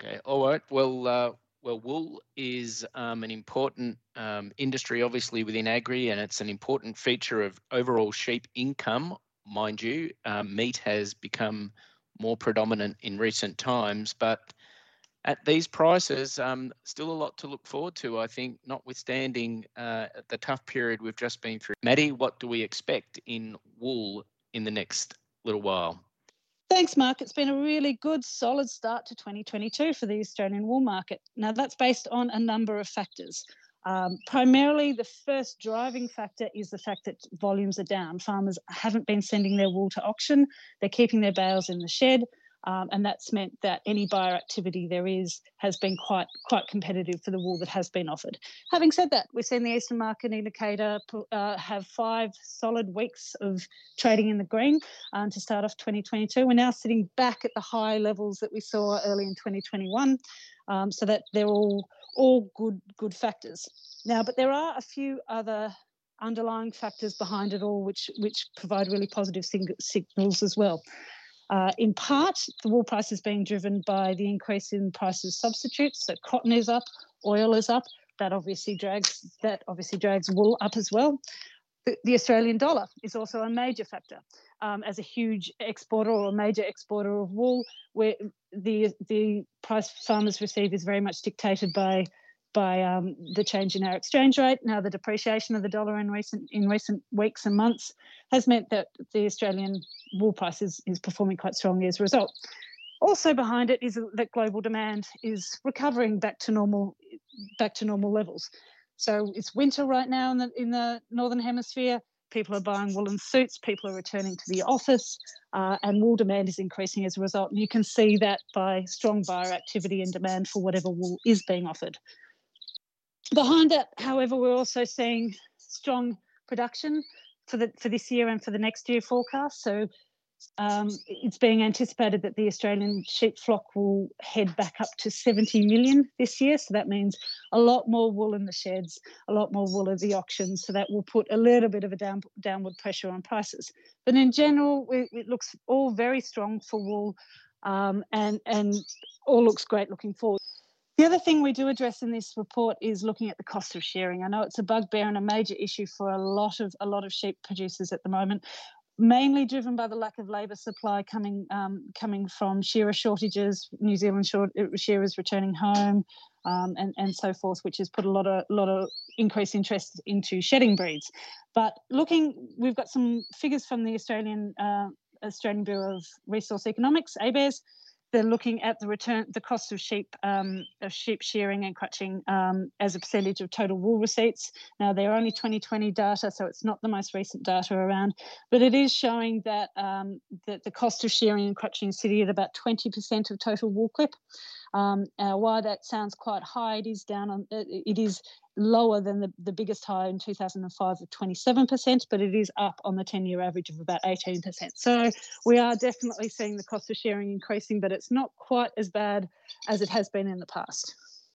Okay. All right. Well, uh, well, wool is um, an important um, industry, obviously within agri, and it's an important feature of overall sheep income. Mind you, um, meat has become more predominant in recent times, but at these prices, um, still a lot to look forward to, I think, notwithstanding uh, the tough period we've just been through. Maddy, what do we expect in wool in the next little while? Thanks, Mark. It's been a really good, solid start to 2022 for the Australian wool market. Now, that's based on a number of factors. Um, primarily, the first driving factor is the fact that volumes are down. Farmers haven't been sending their wool to auction, they're keeping their bales in the shed. Um, and that's meant that any buyer activity there is has been quite quite competitive for the wool that has been offered. Having said that, we've seen the Eastern Market Indicator uh, have five solid weeks of trading in the green um, to start off 2022. We're now sitting back at the high levels that we saw early in 2021, um, so that they're all all good good factors. Now, but there are a few other underlying factors behind it all, which which provide really positive sing- signals as well. Uh, in part, the wool price is being driven by the increase in prices of substitutes. So cotton is up, oil is up. That obviously drags that obviously drags wool up as well. The, the Australian dollar is also a major factor. Um, as a huge exporter or a major exporter of wool, where the the price farmers receive is very much dictated by by um, the change in our exchange rate. Now, the depreciation of the dollar in recent in recent weeks and months has meant that the Australian wool price is, is performing quite strongly as a result. Also behind it is that global demand is recovering back to normal back to normal levels. So it's winter right now in the in the northern hemisphere. People are buying woolen suits. People are returning to the office, uh, and wool demand is increasing as a result. And you can see that by strong buyer activity and demand for whatever wool is being offered. Behind that, however, we're also seeing strong production for the for this year and for the next year forecast. So um, it's being anticipated that the Australian sheep flock will head back up to 70 million this year. So that means a lot more wool in the sheds, a lot more wool at the auctions. So that will put a little bit of a down, downward pressure on prices. But in general, it, it looks all very strong for wool um, and, and all looks great looking forward. The other thing we do address in this report is looking at the cost of shearing. I know it's a bugbear and a major issue for a lot of a lot of sheep producers at the moment, mainly driven by the lack of labour supply coming um, coming from shearer shortages, New Zealand short, uh, shearers returning home, um, and and so forth, which has put a lot of lot of increased interest into shedding breeds. But looking, we've got some figures from the Australian uh, Australian Bureau of Resource Economics, ABARES, they're looking at the return, the cost of sheep, um, of sheep shearing and crutching um, as a percentage of total wool receipts. Now they're only 2020 data, so it's not the most recent data around, but it is showing that um, that the cost of shearing and crutching is sitting at about 20% of total wool clip. Um, uh, while that sounds quite high, it is down on it is lower than the, the biggest high in 2005 of 27%, but it is up on the 10 year average of about 18%. So we are definitely seeing the cost of shearing increasing, but it's not quite as bad as it has been in the past.